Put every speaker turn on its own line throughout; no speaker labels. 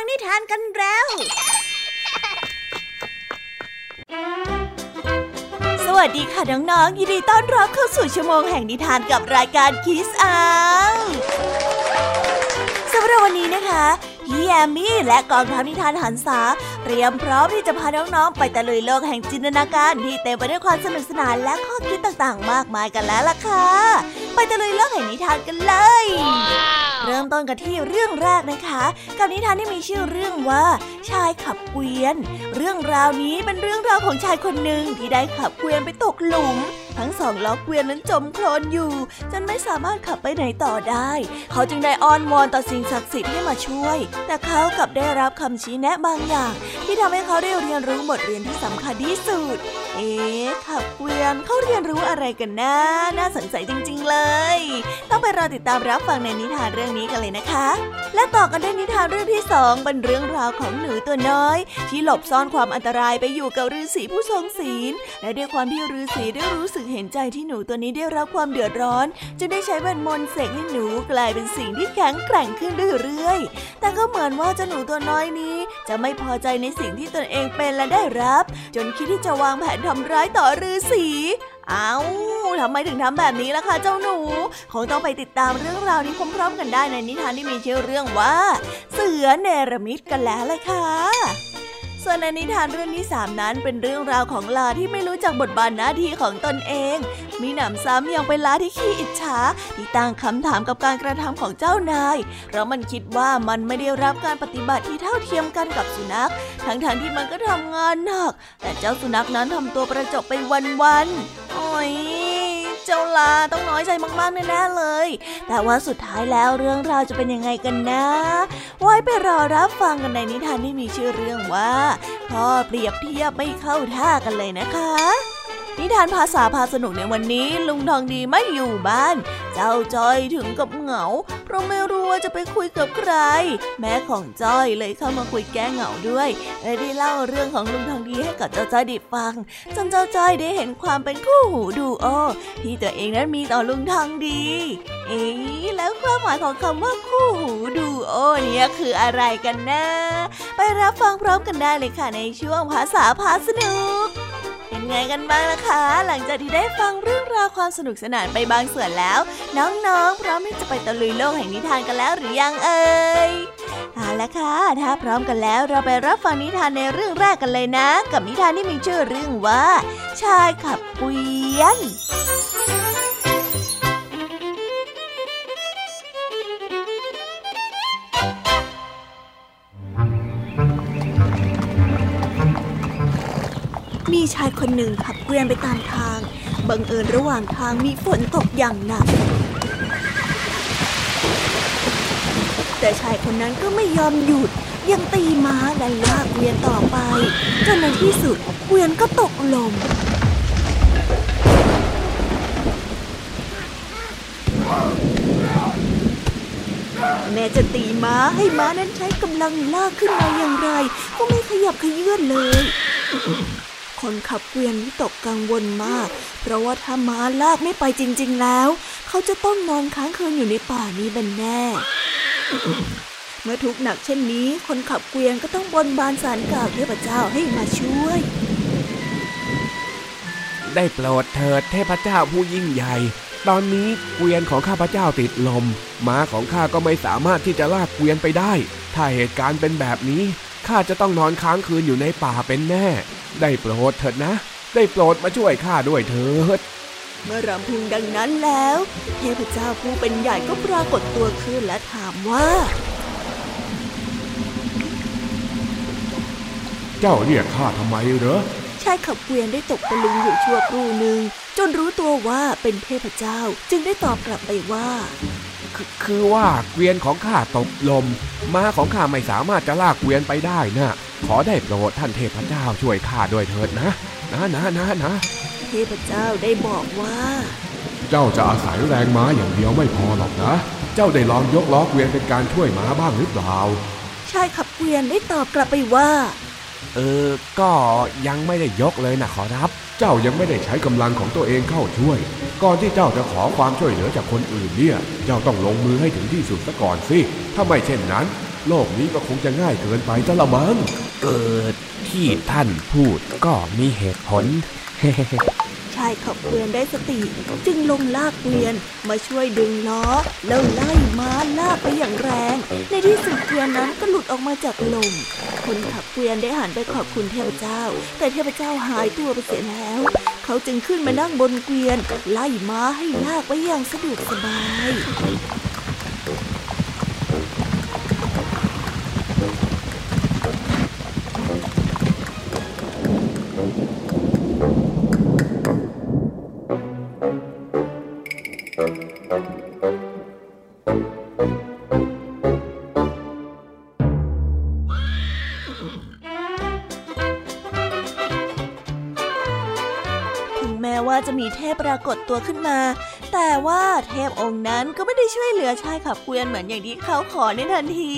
ฟังนิทานกันแล้ว สวัสดีค่ะน้องๆ ยินดีต้อนรับเข้าสู่ชั่วโมงแห่งนิทานกับรายการคิสอาสำหรับวันนี้นะคะพี่แอมมี่และกองทัพนิทานหันษาเตรียมพร้อมที่จะพาน้องๆ ไปตะลุยโลกแห่งจินตนาการที่เต็มไปด้วยความสนุกสนานและข้อคิดต่างๆ มากมายกันแล้วล่ะค่ะ ไปตะลุยโลกแห่งนิทานกันเลย เริ่มต้นกันที่เรื่องแรกนะคะ กับนิทานที่มีชื่อเรื่องว่า ชายขับเกวียน เรื่องราวนี้เป็นเรื่องราวของชายคนหนึ่งที่ได้ขับเกวียนไปตกหลุม ทั้งสองล้อเกวียนนั้นจมโคลนอยู่ จนไม่สามารถขับไปไหนต่อได้ เขาจึงได้อ้อนวอนต่อสิ่งศักดิ์สิทธิ์ให้มาช่วย แต่เขากลับได้รับคำชี้แนะบางอย่าง ที่ทำให้เขาได้เรียนรู้บทเรียนที่สำคัญที่สุด เอ๊ะขับเกวียนเขาเรียนรู้อะไรกันนะ น่าสนใจจริง ๆ เลย ต้องไปรอติดตามรับฟังในนิทานเรื่องนี้กันเลยนะคะ และต่อกันด้วยนิทานเรื่องที่สองเป็นเรื่องราวของหนูตัวน้อย ที่หลบซ่อนความอันตรายไปอยู่กับฤาษีผู้ทรงศีลและด้วยความที่ฤาษีได้รู้สึกเห็นใจที่หนูตัวนี้ได้รับความเดือดร้อนจึงได้ใช้เวทมนต์เสกให้หนูกลายเป็นสิ่งที่แข็งแกร่งขึ้นเรื่อยๆ แต่ก็เหมือนว่าเจ้าหนูตัวน้อยนี้ จะไม่พอใจในสิ่งที่ตนเองเป็นและได้รับ จนคิดที่จะวางแผนทำร้ายต่อฤาษีเอา้าทำไมถึงทำแบบนี้ล่ะคะเจ้าหนู คงต้องไปติดตามเรื่องราวนี้พร้อมๆกันได้ในนิทานที่มีชื่อเรื่องว่า เสือเนรมิตกันแล้วเลยค่ะ ส่วนในนิทานเรื่องที่สามนั้นเป็นเรื่องราวของลาที่ไม่รู้จักบทบาทหน้าที่ของตนเอง มีหนำซ้ำยังเป็นลาที่ขี้อิจฉาที่ตั้งคำถามกับการกระทำของเจ้านาย เพราะมันคิดว่ามันไม่ได้รับการปฏิบัติที่เท่าเทียมกันกับสุนัข ทั้งๆทที่มันก็ทำงานหนัก แต่เจ้าสุนัขนั้นทำตัวประจบไปวันๆโอ้ย เจ้าลาต้องน้อยใจมากๆแน่ๆเลย แต่ว่าสุดท้ายแล้วเรื่องราวจะเป็นยังไงกันนะ ไว้ไปรอรับฟังกันในนิทานที่มีชื่อเรื่องว่าพ่อเปรียบเทียบไม่เข้าท่ากันเลยนะคะ นิทานภาษาพาสนุกในวันนี้ ลุงทองดีไม่อยู่บ้าน เจ้าจ้อยถึงกับเหงา เพราะไม่รู้ว่าจะไปคุยกับใคร แม่ของจ้อยเลยเข้ามาคุยแก้เหงาด้วยและได้เล่าเรื่องของลุงทองดีให้กับเจ้าจ้อยได้ฟังจนเจ้าจ้อยได้เห็นความเป็นคู่หูดูโอที่ตัวเองนั้นมีต่อลุงทองดี เอ๊แล้วความหมายของคำว่าคู่หูดูโอเนี่ยคืออะไรกันนะ ไปรับฟังพร้อมกันได้เลยค่ะในช่วงภาษาพาสนุก ไงกันบ้างล่ะคะ หลังจากที่ได้ฟังเรื่องราวความสนุกสนานไปบางส่วนแล้ว น้องๆ พร้อมที่จะไปตะลุยโลกแห่งนิทานกันแล้วหรือยังเอ่ยเอาละค่ะ ถ้าพร้อมกันแล้วเราไปรับฟังนิทานในเรื่องแรกกันเลยนะ กับนิทานที่มีชื่อเรื่องว่า ชายขับเกวียน มีชายคนหนึ่งขับเกวียนไปตามทาง บังเอิญระหว่างทางมีฝนตกอย่างหนัก แต่ชายคนนั้นก็ไม่ยอมหยุด ยังตีม้าและลากเกวียนต่อไป จนในที่สุดเกวียนก็ตกลงแม้จะตีม้าให้ม้านั้นใช้กำลังลากขึ้นมาอย่างไร ก็ไม่ขยับขยื่นเลย คนขับเกวียนวิตกกังวลมาก เพราะว่าถ้าม้าลากไม่ไปจริง ๆ แล้ว เขาจะต้องนอนค้างคืนอยู่ในป่านี้เป็นแน่ เมื่อทุกข์หนักเช่นนี้ คนขับเกวียนก็ต้องบนบานสารกล่าวเทพเจ้าให้มาช่วย
ได้โปรดเถิดเทพเจ้าผู้ยิ่งใหญ่ ตอนนี้เกวียนของข้าพเจ้าติดลม ม้าของข้าก็ไม่สามารถที่จะลากเกวียนไปได้ ถ้าเหตุการณ์เป็นแบบนี้ ข้าจะต้องนอนค้างคืนอยู่ในป่าเป็นแน่ ได้โปรดเถิดนะ ได้โปรดมาช่วยข้าด้วยเถิด
เมื่อรำพึงดังนั้นแล้ว เทพเจ้าผู้เป็นใหญ่ก็ปรากฏตัวขึ้นและถามว่า
เจ้าเรียกข้าทำไมเหรอ
ชายขับเกวียนได้ตกตะลึงอยู่ชั่วครู่หนึ่งจนรู้ตัวว่าเป็นเทพเจ้าจึงได้ตอบกลับไปว่า
คือคือว่าเกวียนของข้าตกลม ม้าของข้าไม่สามารถจะลากเกวียนไปได้นะขอได้โปรดท่านเทพเจ้าช่วยข้าด้วยเถิดนะ นะนะนะนะ
เทพเจ้าได้บอกว่า
เจ้าจะอาศัยแรงม้าอย่างเดียวไม่พอหรอกนะ เจ้าได้ลองยกล้อเกวียนเป็นการช่วยม้าบ้างหรือเปล่า
ชายขับเกวียนได้ตอบกลับไปว่า
เออ ก็ยังไม่ได้ยกเลยนะขอรับ เจ้ายังไม่ได้ใช้กำลังของตัวเองเข้าช่วย ก่อนที่เจ้าจะขอความช่วยเหลือจากคนอื่นเนี่ย เจ้าต้องลงมือให้ถึงที่สุดซะก่อนสิ ถ้าไม่เช่นนั้น โลกนี้ก็คงจะง่ายเกินไปจะละมั้ง
เกิดที่ท่านพูดก็มีเหตุผล
ชายขับเกวียนได้สติ จึงลงลากเกวียนมาช่วยดึงล้อ แล้วไล่ม้าลากไปอย่างแรง ในที่สุดเกวียนนั้นก็หลุดออกมาจากลม คนขับเกวียนได้หันไปขอบคุณเทพเจ้า แต่เทพเจ้าหายตัวไปเสียแล้ว เขาจึงขึ้นมานั่งบนเกวียนไล่ม้าให้ลากไปอย่างสะดวกสบาย มีเทพปรากฏตัวขึ้นมา แต่ว่าเทพองค์นั้นก็ไม่ได้ช่วยเหลือชายขับเกวียนเหมือนอย่างที่เขาขอในทันที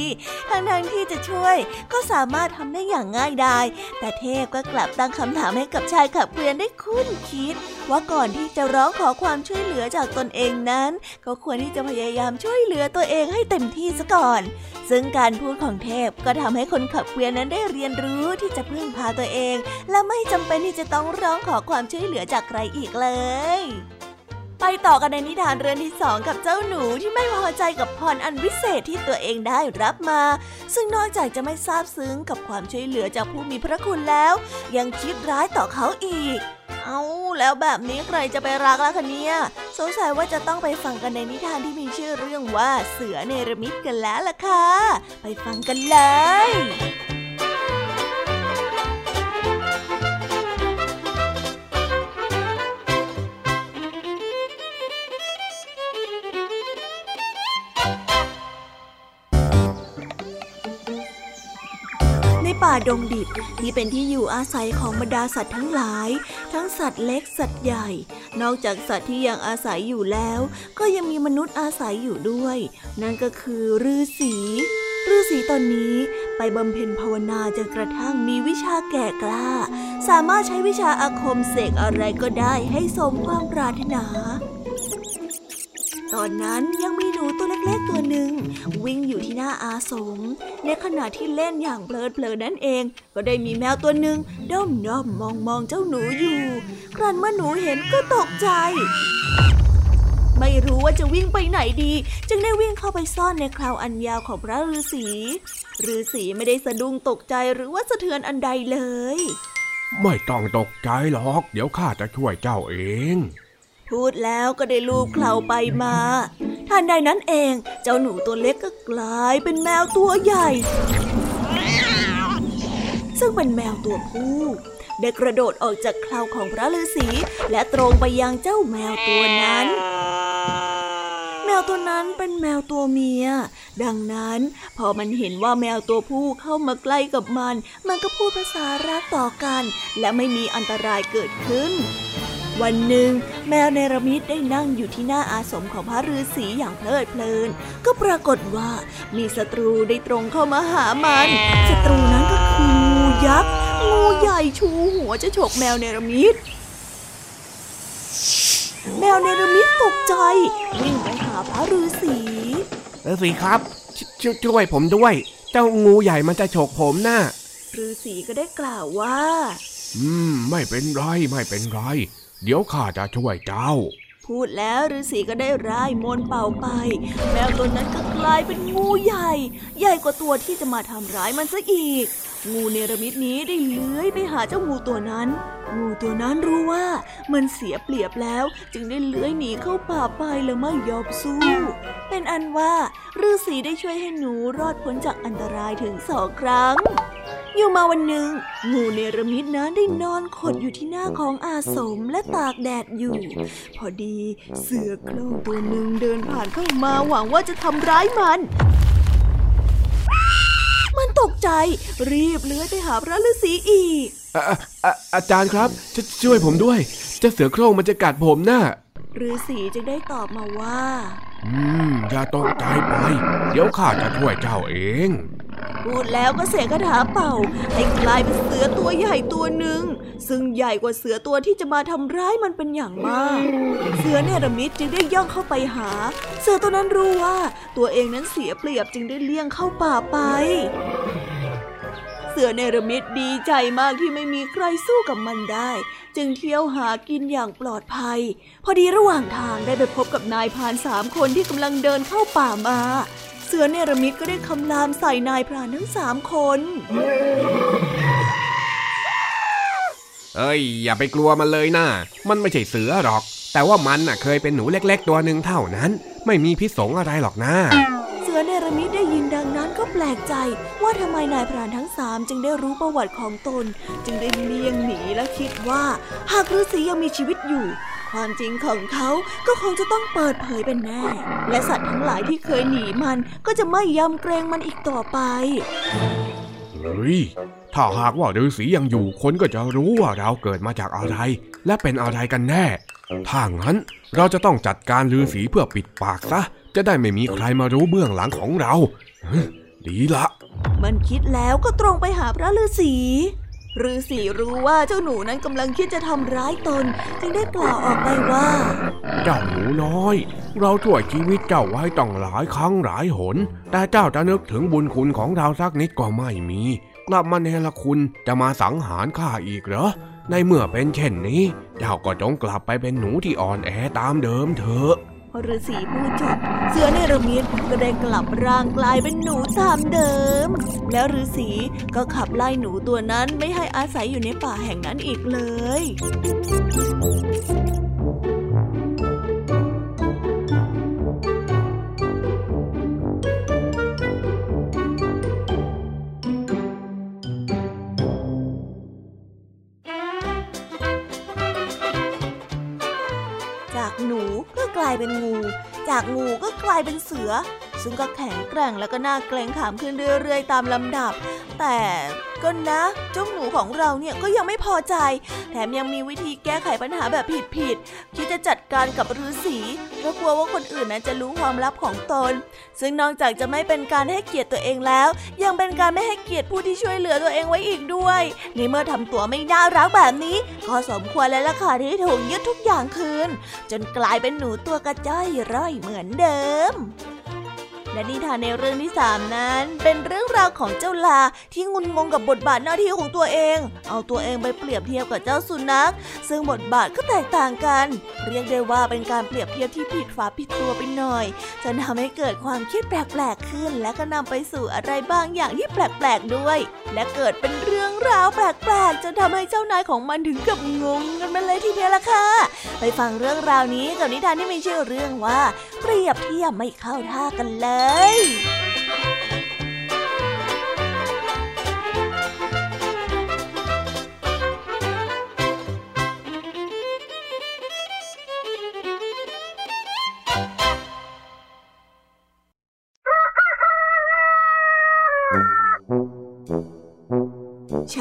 ทั้งทงที่จะช่วยก็สามารถทำได้อย่างง่ายดายแต่เทพก็กลับตั้งคำถามให้กับชายขับเกวียนได้คุ้นคิด ว่าก่อนที่จะร้องขอความช่วยเหลือจากตนเองนั้น ก็ควรที่จะพยายามช่วยเหลือตัวเองให้เต็มที่ซะก่อน ซึ่งการพูดของเทพก็ทำให้คนขับเกวียนนั้นได้เรียนรู้ที่จะพึ่งพาตัวเอง และไม่จำเป็นที่จะต้องร้องขอความช่วยเหลือจากใครอีกเลย ไปต่อกันในนิทานเรื่องที่สองกับเจ้าหนูที่ไม่พอใจกับพรอันวิเศษที่ตัวเองได้รับมา ซึ่งนอกจากจะไม่ซาบซึ้งกับความช่วยเหลือจากผู้มีพระคุณแล้ว ยังคิดร้ายต่อเขาอีก เอาแล้วแบบนี้ใครจะไปรักล่ะคะเนี่ยสงสัยว่าจะต้องไปฟังกันในนิทานที่มีชื่อเรื่องว่าเสือเนรมิตกันแล้วล่ะค่ะ ไปฟังกันเลย ดงดิบที่เป็นที่อยู่อาศัยของบรรดาสัตว์ทั้งหลาย ทั้งสัตว์เล็กสัตว์ใหญ่ นอกจากสัตว์ที่ยังอาศัยอยู่แล้ว ก็ยังมีมนุษย์อาศัยอยู่ด้วย นั่นก็คือฤาษีฤาษีตอนนี้ไปบำเพ็ญภาวนาจนกระทั่งมีวิชาแก่กล้า สามารถใช้วิชาอาคมเสกอะไรก็ได้ให้สมความปรารถนา ตอนนั้นยังมี ล็กๆตัวหนึ่งวิ่งอยู่ที่หน้าอาสม ในขณะที่เล่นอย่างเพลิดเพลินนั่นเอง ก็ได้มีแมวตัวหนึ่งด้อมด้อมมองมองเจ้าหนูอยู่ ครั้นเมื่อหนูเห็นก็ตกใจ ไม่รู้ว่าจะวิ่งไปไหนดี จึงได้วิ่งเข้าไปซ่อนในคราวอันยาวของพระฤาษีฤาษีไม่ได้สะดุ้งตกใจหรือว่าสะเทือนอันใดเลย
ไม่ต้องตกใจหรอก เดี๋ยวข้าจะช่วยเจ้าเอง
พูดแล้วก็ได้ลูบเคลาไปมาทันใดนั้นเองเจ้าหนูตัวเล็กก็กลายเป็นแมวตัวใหญ่ ซึ่งเป็นแมวตัวผู้ได้กระโดดออกจากเคลาของพระฤาษีและตรงไปยังเจ้าแมวตัวนั้น แมวตัวนั้นเป็นแมวตัวเมีย ดังนั้นพอมันเห็นว่าแมวตัวผู้เข้ามาใกล้กับมัน มันก็พูดภาษารักต่อกัน และไม่มีอันตรายเกิดขึ้น วันหนึ่ง แมวเนรมิตได้นั่งอยู่ที่หน้าอาสมของพระฤาษีอย่างเพลิดเพลิน ก็ปรากฏว่ามีศัตรูได้ตรงเข้ามาหามันศัตรูนั้นก็คืองูยักษ์งูใหญ่ชูหัวจะฉกแมวเนรมิตแมวเนรมิตตกใจ วิ่งไปหาพระฤาษี
เออสิครับชชช่วยผมด้วย เจ้างูใหญ่มันจะฉกผมน่ะ
ฤาษีก็ได้กล่าวว่า
อืม ไม่เป็นไร ไม่เป็นไร เดี๋ยวข้าจะช่วยเจ้า
พูดแล้วฤาษีก็ได้ร่ายมนต์เป่าไป แมวตัวนั้นก็กลายเป็นงูใหญ่ ใหญ่กว่าตัวที่จะมาทำร้ายมันซะอีก งูเนรมิตนี้ได้เลื้อยไปหาเจ้างูตัวนั้น งูตัวนั้นรู้ว่ามันเสียเปรียบแล้วจึงได้เลื้อยหนีเข้าป่าไปแล้วไม่ยอมสู้ เป็นอันว่าฤาษีได้ช่วยให้หนูรอดพ้นจากอันตรายถึงสองครั้ง อยู่มาวันหนึ่ง งูเนรมิตนั้นได้นอนขดอยู่ที่หน้าของอาสมและตากแดดอยู่ พอดีเสือโคร่งตัวหนึ่งเดินผ่านเข้ามาหวังว่าจะทำร้ายมัน ตกใจ รีบเลื้อยไปหาพระฤาษีอีก
อะอะอะอาจารย์ครับชช่วยผมด้วยเจ้าเสือโคร่งมันจะกัดผมน่ะ
ฤาษีจึงได้ตอบมาว่า
อืมอย่าตกใจไป เดี๋ยวข้าจะช่วยเจ้าเอง
พูดแล้วก็เสกคาถาเป่า ให้กลายเป็นเสือตัวใหญ่ตัวหนึ่ง ซึ่งใหญ่กว่าเสือตัวที่จะมาทำร้ายมันเป็นอย่างมาก เสือเนรมิตจึงได้ย่องเข้าไปหา เสือตัวนั้นรู้ว่าตัวเองนั้นเสียเปรียบจึงได้เลี่ยงเข้าป่าไป เสือเนรมิตดีใจมากที่ไม่มีใครสู้กับมันได้ จึงเที่ยวหากินอย่างปลอดภัย พอดีระหว่างทางได้ไปพบกับนายพานสามคนที่กำลังเดินเข้าป่ามา เสือเนรมิตก็ได้คำรามใส่นายพรานทั้งสามคน
เอ้ย อย่าไปกลัวมันเลยนะมันไม่ใช่เสือหรอก แต่ว่ามันน่ะเคยเป็นหนูเล็ก ๆ ตัวหนึ่งเท่านั้น ไม่มีพิษสงอะไรหรอกนะ
เสือเนรมิตได้ยินดังนั้นก็แปลกใจ ว่าทำไมนายพรานทั้งสามจึงได้รู้ประวัติของตน จึงได้เลี่ยงหนีและคิดว่า หากฤาษียังมีชีวิตอยู่ ความจริงของเขาก็คงจะต้องเปิดเผยเป็นแน่ และสัตว์ทั้งหลายที่เคยหนีมันก็จะไม่ยำเกรงมันอีกต่อไป
เฮ้ยถ้าหากว่าฤาษียังอยู่คนก็จะรู้ว่าเราเกิดมาจากอะไร และเป็นอะไรกันแน่ ถ้างั้นเราจะต้องจัดการฤาษีเพื่อปิดปากซะ จะได้ไม่มีใครมารู้เบื้องหลังของเรา ดีละ
มันคิดแล้วก็ตรงไปหาพระฤาษี ฤาษีรู้ว่าเจ้าหนูนั้นกำลังคิดจะทำร้ายตน จึงได้กล่าวออกไปว่า
เจ้าหนูน้อย เราช่วยชีวิตเจ้าไว้ต้องหลายครั้งหลายหน แต่เจ้าจะนึกถึงบุญคุณของเราสักนิดก็ไม่มี กลับมาเนรคุณจะมาสังหารข้าอีกเหรอ ในเมื่อเป็นเช่นนี้ เจ้าก็จงกลับไปเป็นหนูที่อ่อนแอตามเดิมเถอะ
พอฤาษีพูดจบเสือเนรมิตก็ได้กลับร่างกลายเป็นหนูตามเดิม แล้วฤาษีก็ขับไล่หนูตัวนั้นไม่ให้อาศัยอยู่ในป่าแห่งนั้นอีกเลย จายเป็นงู จากงูก็กลายเป็นเสือ ซึ่งก็แข็งแกร่งแล้วก็น่าเกรงขามขึ้นเรื่อยๆ ตามลำดับ แต่ก็นะเจ้าหนูของเราเนี่ยก็ยังไม่พอใจ แถมยังมีวิธีแก้ไขปัญหาแบบผิดๆคิดจะจัด การกับฤาษีเพราะกลัวว่าคนอื่นนั้นจะรู้ความลับของตน ซึ่งนอกจากจะไม่เป็นการให้เกียรติตัวเองแล้ว ยังเป็นการไม่ให้เกียรติผู้ที่ช่วยเหลือตัวเองไว้อีกด้วยในเมื่อทำตัวไม่น่ารักแบบนี้ก็สมควรแล้วล่ะค่ะที่ถูกยึดทุกอย่างคืน จนกลายเป็นหนูตัวกระจ้อยร่อยเหมือนเดิม และนิทานในเรื่องที่สามนั้น เป็นเรื่องราวของเจ้าลาที่งุนงงกับบทบาทหน้าที่ของตัวเอง เอาตัวเองไปเปรียบเทียบกับเจ้าสุนัข ซึ่งบทบาทก็แตกต่างกัน เรียกได้ว่าเป็นการเปรียบเทียบที่ผิดฝาผิดตัวไปหน่อยจนทำให้เกิดความคิดแปลกๆขึ้น และก็นำไปสู่อะไรบางอย่างที่แปลกๆด้วย และเกิดเป็นเรื่องราวแปลกๆจนทำให้เจ้านายของมันถึงกับงงกันมาเลยทีเดียวล่ะค่ะไปฟังเรื่องราวนี้กับนิทานที่มีชื่อเรื่องว่า เปรียบเทียบไม่เข้าท่ากันเลยช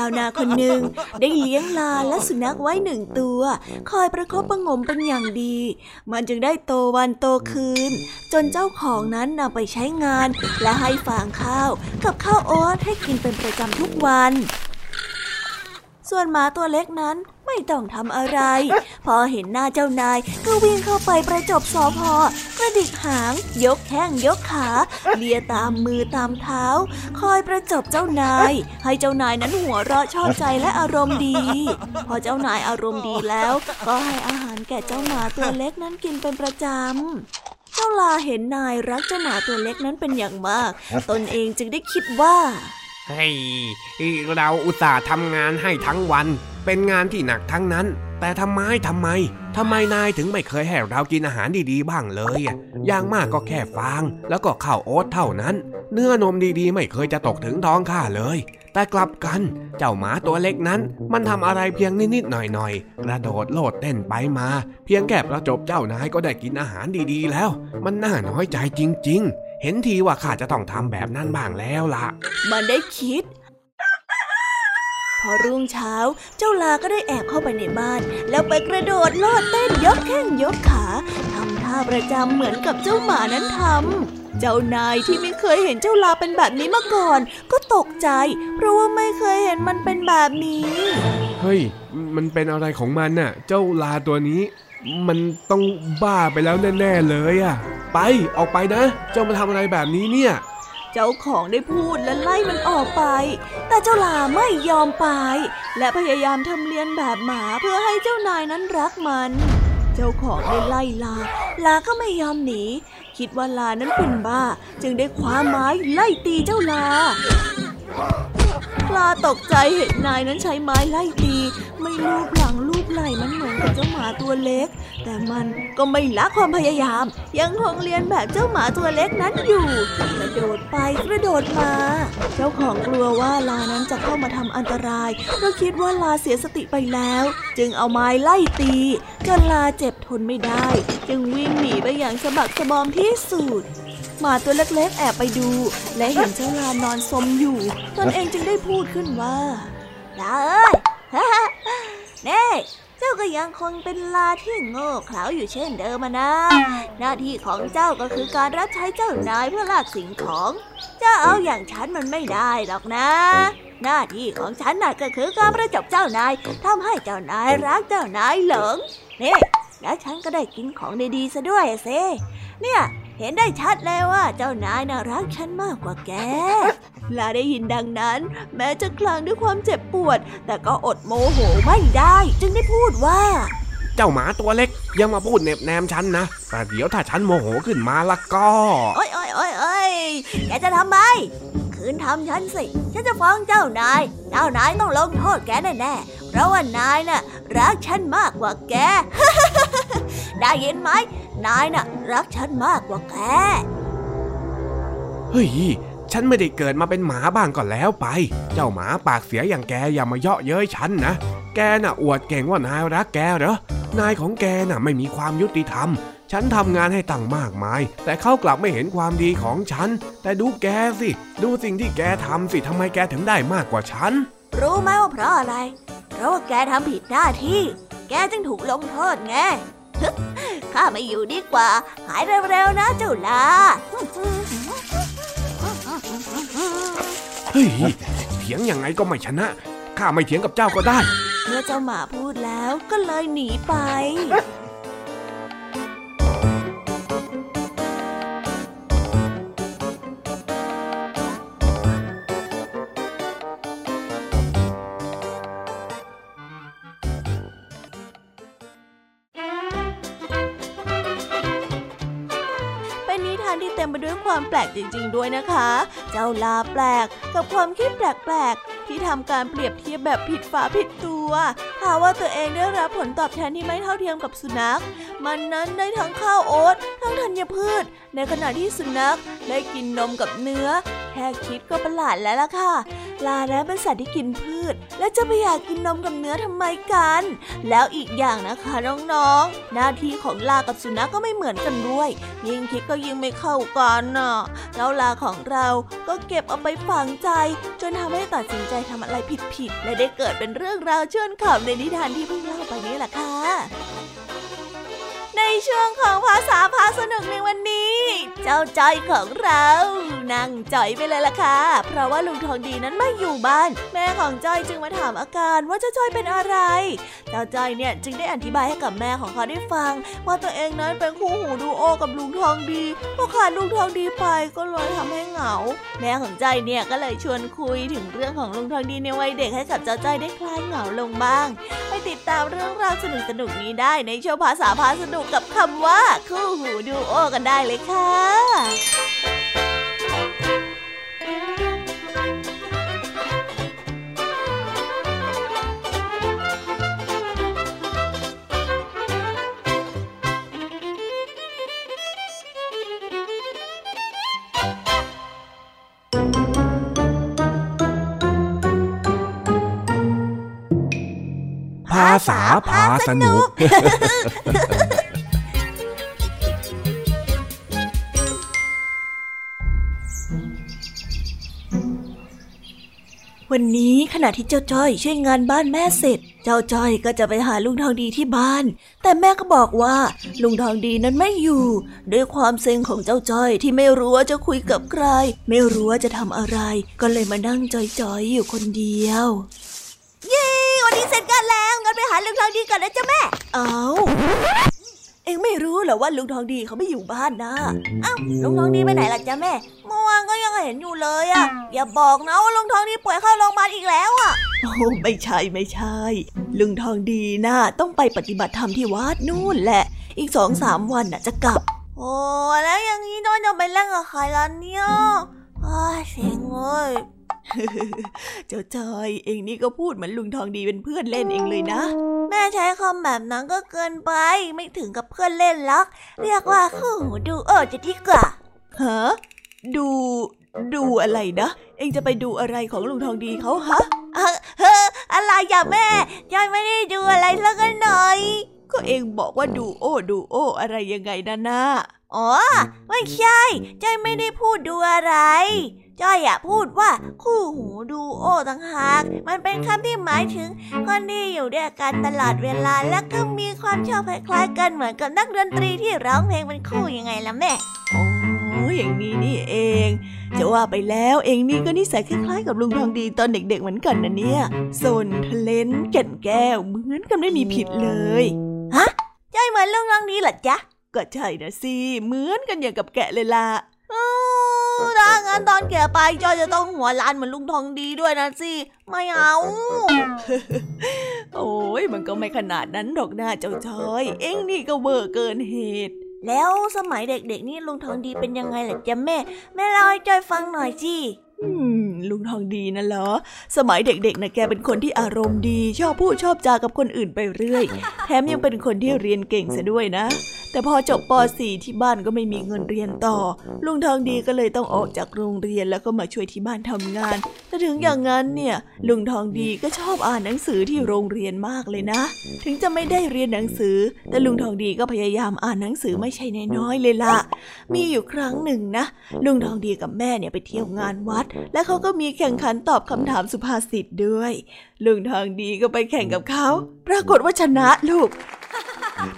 าวนาคนหนึ่งได้เลี้ยงลาและสุนัขไว้หนึ่งตัว คอยประคบประงมเป็นอย่างดี มันจึงได้โตวันโตคืน จนเจ้าของนั้นนำไปใช้งาน และให้ฝางข้าว กับข้าวโอ๊ตให้กินเป็นประจำทุกวัน ส่วนหมาตัวเล็กนั้น ไม่ต้องทำอะไร พอเห็นหน้าเจ้านายก็วิ่งเข้าไปประจบสอพอกระดิกหาง ยกแข้งยกขา เลียตามมือตามเท้า คอยประจบเจ้านาย ให้เจ้านายนั้นหัวเราะชอบใจและอารมณ์ดี พอเจ้านายอารมณ์ดีแล้ว ก็ให้อาหารแก่เจ้าหมาตัวเล็กนั้นกินเป็นประจำเจ้าลาเห็นนายรักเจ้าหมาตัวเล็กนั้นเป็นอย่างมาก ตนเองจึงได้คิดว่า
เฮ้ยเราอุตส่าห์ทำงานให้ทั้งวัน เป็นงานที่หนักทั้งนั้น แต่ทำไมทำไมทำไมนายถึงไม่เคยให้เรากินอาหารดีๆบ้างเลยอย่างมากก็แค่ฟาง แล้วก็ข้าวโอ๊ตเท่านั้น เนื้อนมดีๆ ไม่เคยจะตกถึงท้องข้าเลย แต่กลับกัน เจ้าหมาตัวเล็กนั้น มันทำอะไรเพียงนิดๆหน่อยๆ กระโดดโลดเต้นไปมา เพียงแค่ประจบเจ้านายก็ได้กินอาหารดีๆ แล้ว มันน่าน้อยใจจริง ๆ เห็นทีว่าข้าจะต้องทำแบบนั้นบ้างแล้วล่ะ
มันได้คิด พอรุ่งเช้าเจ้าลาก็ได้แอบเข้าไปในบ้าน แล้วไปกระโดดโลดเต้นยกแข้งยกขาทำท่าประจำเหมือนกับเจ้าหมานั้นทำเจ้านายที่ไม่เคยเห็นเจ้าลาเป็นแบบนี้มาก่อน ก็ตกใจ เพราะว่าไม่เคยเห็นมันเป็นแบบนี้
เฮ้ย มันเป็นอะไรของมันน่ะ เจ้าลาตัวนี้ มันต้องบ้าไปแล้วแน่ ๆ เลยอะ ไปออกไปนะ เจ้ามาทำอะไรแบบนี้เนี่ย
เจ้าของได้พูดและไล่มันออกไป แต่เจ้าลาไม่ยอมไป และพยายามทำเลียนแบบหมาเพื่อให้เจ้านายนั้นรักมัน เจ้าของได้ไล่ลา ลาก็ไม่ยอมหนี คิดว่าลานั้นเป็นบ้า จึงได้คว้าไม้ไล่ตีเจ้าลา ปลาตกใจเห็นนายนั้นใช้ไม้ไล่ตี ไม่ลูบหลังลูบไหล่มันเหมือนกับเจ้าหมาตัวเล็ก แต่มันก็ไม่ละความพยายาม ยังคงเรียนแบบเจ้าหมาตัวเล็กนั้นอยู่ กระโดดไปกระโดดมา เจ้าของกลัวว่าลานั้นจะเข้ามาทำอันตรายเพราะคิดว่าลาเสียสติไปแล้ว จึงเอาไม้ไล่ตีจนลาเจ็บทนไม่ได้ จึงวิ่งหนีไปอย่างสะบักสะบอมที่สุด หมาตัวเล็กๆ แอบไปดู และเห็นเจ้าลานอนสมอยู่ตนเองจึงได้พูดขึ้นว่าลาเอ้ยเน่เจ้าก็ยังคงเป็นลาที่โง่เขลาอยู่เช่นเดิมนะ หน้าที่ของเจ้าก็คือการรับใช้เจ้านายเพื่อลากสิ่งของ เจ้าเอาอย่างฉันมันไม่ได้หรอกนะ หน้าที่ของฉันน่ะก็คือการประจบเจ้านายทำให้เจ้านายรักเจ้านายหลง นี่แล้วฉันก็ได้กินของดีๆซะด้วยเซเนี่ย เห็นได้ชัดเลยว่าเจ้านายน่ารักฉันมากกว่าแก ลาได้ยินดังนั้น แม้จะคลางด้วยความเจ็บปวด แต่ก็อดโมโหไม่ได้ จึงได้พูดว่า
เจ้าหมาตัวเล็กยังมาพูดเน็บแนมฉันนะ แต่เดี๋ยวถ้าฉันโมโหขึ้นมาละก็
โอ้ยโอ้ยโอ้ยโอ้ยแกจะทำไมคืนทำฉันสิ ฉันจะฟ้องเจ้านาย เจ้านายต้องลงโทษแกแน่ๆ เพราะว่านายน่ะรักฉันมากกว่าแก ได้ยินไหม นายน่ะรักฉันมากกว่าแก
เฮ้ย ฉันไม่ได้เกิดมาเป็นหมาบ้างก็แล้วไป เจ้าหมาปากเสียอย่างแกอย่ามาเยาะเย้ยฉันนะ แกน่ะอวดเก่งว่านายรักแกเหรอ นายของแกน่ะไม่มีความยุติธรรมฉันทำงานให้ตั้งมากมาย แต่เขากลับไม่เห็นความดีของฉัน แต่ดูแกสิ ดูสิ่งที่แกทำสิทำไมแกถึงได้มากกว่าฉัน
รู้ไหมว่าเพราะอะไรเพ ราะว่าแกทำผิดหน้าที่ แกจึงถูกลงโทษไง ข้าไม่อยู่ดีกว่า หายเร็วๆนะเจ้าลา
เฮ้ย เถียงยังไงก็ไม่ชนะ ข้าไม่เถียงกับเจ้าก็ได้
เมื่อเจ้าหมาพูดแล้วก็เลยหนีไป แปลกจริง ๆ ด้วยนะคะ เจ้าลาแปลกกับความคิดแปลกๆ ที่ทำการเปรียบเทียบแบบผิดฝาผิดตัวหาว่าตัวเองได้รับผลตอบแทนที่ไม่เท่าเทียมกับสุนัข มันนั้นได้ทั้งข้าวโอ๊ตทั้งธัญพืช ในขณะที่สุนัขได้กินนมกับเนื้อ แค่คิดก็ประหลาดแล้วล่ะค่ะ ลานั้นเป็นสัตว์ที่กินพืช และจะไปอยากกินนมกับเนื้อทำไมกัน แล้วอีกอย่างนะคะน้องๆ หน้าที่ของลากับสุนัขก็ไม่เหมือนกันด้วย ยิ่งคิดก็ยิ่งไม่เข้ากันน่ะแล้วลาของเราก็เก็บเอาไปฝังใจ จนทำให้ตัดสินใจทำอะไรผิดๆและได้เกิดเป็นเรื่องราวเชื่อนขำในนิทานที่เพิ่งเล่าไปนี้แหละค่ะในช่วงของภาษาพาสนุกในวันนี้ เจ้าจอยของเรา นั่งจอยไปเลยล่ะค่ะ เพราะว่าลุงทองดีนั้นไม่อยู่บ้าน แม่ของจอยจึงมาถามอาการว่าเจ้าจอยเป็นอะไร เจ้าจอยเนี่ยจึงได้อธิบายให้กับแม่ของเขาได้ฟัง ว่าตัวเองนั้นเป็นคู่หูดูโอกับลุงทองดีพอขาดลุงทองดีไปก็เลยทำให้เหงา แม่ของจอยเนี่ยก็เลยชวนคุยถึงเรื่องของลุงทองดีในวัยเด็กให้กับเจ้าจอยได้คลายเหงาลงบ้าง ไปติดตามเรื่องราวสนุกๆนี้ได้ในโชว์ภาษาพาสนุกกับคำว่า คู่หูดูโอกันได้เลยค่ะา
ษาพาสนุก
วันนี้ขณะที่เจ้าจ้อยช่วยงานบ้านแม่เสร็จ เจ้าจ้อยก็จะไปหาลุงทองดีที่บ้าน แต่แม่ก็บอกว่า ลุงทองดีนั้นไม่อยู่ ด้วยความเซ็งของเจ้าจ้อยที่ไม่รู้ว่าจะคุยกับใคร ไม่รู้ว่าจะทำอะไร ก็เลยมานั่งจอยๆอยู่คนเดียวเย้ วันนี้เสร็จกันแล้วงั้นไปหาลุงทองดีก่อนนะจ้ะแม่ เอาเอ็งไม่รู้เหรอว่าลุงทองดีเขาไม่อยู่บ้านนะอ้าวลุงทองดีไปไหนล่ะจ๊ะแม่ เมื่อวานก็ยังเห็นอยู่เลยอะอย่าบอกนะว่าลุงทองดีป่วยเข้าโรงพยาบาลอีกแล้วอะโอ้ไม่ใช่ไม่ใช่ ลุงทองดีน่ะต้องไปปฏิบัติธรรมที่วัดนู่นแหละ อีกสองสามวันน่ะจะกลับ โอ้แล้วอย่างนี้น้อยจะไปเล่นกับใครล่ะเนี่ยอ้าเสียงเลย เจ้าจอยเองนี่ก็พูดเหมือนลุงทองดีเป็นเพื่อนเล่นเองเลยนะ แม่ใช้คำแบบนั้นก็เกินไป ไม่ถึงกับเพื่อนเล่นลัก เรียกว่าคู่หูดูเออจะดีกว่าฮะดูดูอะไรนะ เองจะไปดูอะไรของลุงทองดีเขาฮะเฮ้ออะไรอย่าแม่จอยไม่ได้ดูอะไรสักหน่อย ก็เองบอกว่าดูโอดูโออะไรยังไงนะน่า อ๋อ ไม่ใช่จอยไม่ได้พูดดูอะไร จ้อยอยากพูดว่าคู่หูดูโอต่างหาก มันเป็นคำที่หมายถึงคนที่อยู่ด้วยกันตลอดเวลา และก็มีความชอบคล้ายๆกันเหมือนกับนักดนตรีที่ร้องเพลงเป็นคู่ยังไงล่ะแม่โอ้อย่างนี้นี่เอง จะว่าไปแล้วเองนี่ก็นิสัยคล้ายๆกับลุงทองดีตอนเด็กๆเหมือนกันนะเนี่ยสนทเลนแก่นแก้วเหมือนกันไม่มีผิดเลย ฮะ จ้อยเหมือนลุงทองดีเหรอจ๊ะ ก็ใช่นะสิ เหมือนกันอย่างกับแกะเลยล่ะถ้างั้นตอนแก่ไปจอยจะต้องหัวล้านเหมือนลุงทองดีด้วยนะสิ ไม่เอา โอ้ยมันก็ไม่ขนาดนั้นหรอกนะเจ้าชอย เอ็งนี่ก็เบอร์เกินเหตุ แล้วสมัยเด็กๆนี่ลุงทองดีเป็นยังไงล่ะจ๊ะแม่ แม่เล่าให้จอยฟังหน่อยสิอืม ลุงทองดีนะเหรอ สมัยเด็กๆนะแกเป็นคนที่อารมณ์ดี ชอบพูดชอบจากับคนอื่นไปเรื่อย แถมยังเป็นคนที่เรียนเก่งซะด้วยนะ แต่พอจบป .4 ที่บ้านก็ไม่มีเงินเรียนต่อ ลุงทองดีก็เลยต้องออกจากโรงเรียนแล้วก็มาช่วยที่บ้านทำงาน แต่ถึงอย่างนั้นเนี่ย ลุงทองดีก็ชอบอ่านหนังสือที่โรงเรียนมากเลยนะ ถึงจะไม่ได้เรียนหนังสือ แต่ลุงทองดีก็พยายามอ่านหนังสือไม่ใช่น้อยเลยล่ะ มีอยู่ครั้งหนึ่งนะ ลุงทองดีกับแม่เนี่ยไปเที่ยวงานวัด และเขาก็็มีแข่งขันตอบคำถามสุภาษิตด้วย ลุงทองดีก็ไปแข่งกับเขา ปรากฏว่าชนะลูก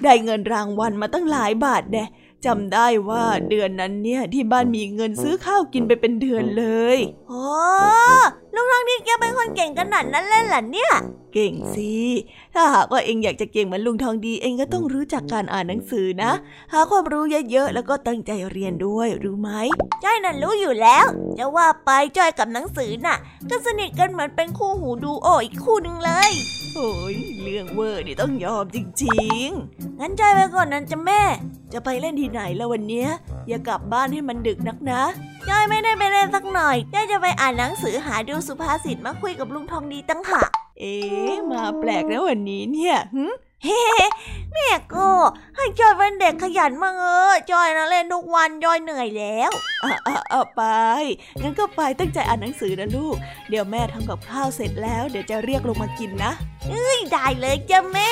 ได้เงินรางวัลมาตั้งหลายบาทแน่ จำได้ว่าเดือนนั้นเนี่ยที่บ้านมีเงินซื้อข้าวกินไปเป็นเดือนเลยโอ้ลุงทองดีแกเป็นคนเก่งขนาดนั้นเลยเหรอเนี่ย เก่งสิ ถ้าหากว่าเองอยากจะเก่งเหมือนลุงทองดีเองก็ต้องรู้จักการอ่านหนังสือนะ หาความรู้เยอะๆแล้วก็ตั้งใจเรียนด้วยรู้ไหมจ้อยนั่นรู้อยู่แล้ว จะว่าไปจ้อยกับหนังสือน่ะ ก็สนิทกันเหมือนเป็นคู่หูดูโออีกคู่หนึ่งเลย โอ้ยเรื่องเวอร์นี่ต้องยอมจริงๆ งั้นใจไปก่อนนั้นจะแม่ จะไปเล่นที่ไหนแล้ววันเนี้ย อย่ากลับบ้านให้มันดึกนักนะจ้อยไม่ได้ไปเล่นสักหน่อยจ้อยจะไปอ่านหนังสือหาดูสุภาษิตมาคุยกับลุงทองดีตั้งหากเอ๊มาแปลกนะวันนี้เนี่ยเฮ้ แม่ก็ให้จอยเป็นเด็กขยันมากเออจอยนะเล่นทุกวันจอยเหนื่อยแล้วอะอะอะไปงั้นก็ไปตั้งใจอ่านหนังสือนะลูก เดี๋ยวแม่ทำกับข้าวเสร็จแล้ว เดี๋ยวจะเรียกลงมากินนะเอ้ยได้เลยจ้ะแม่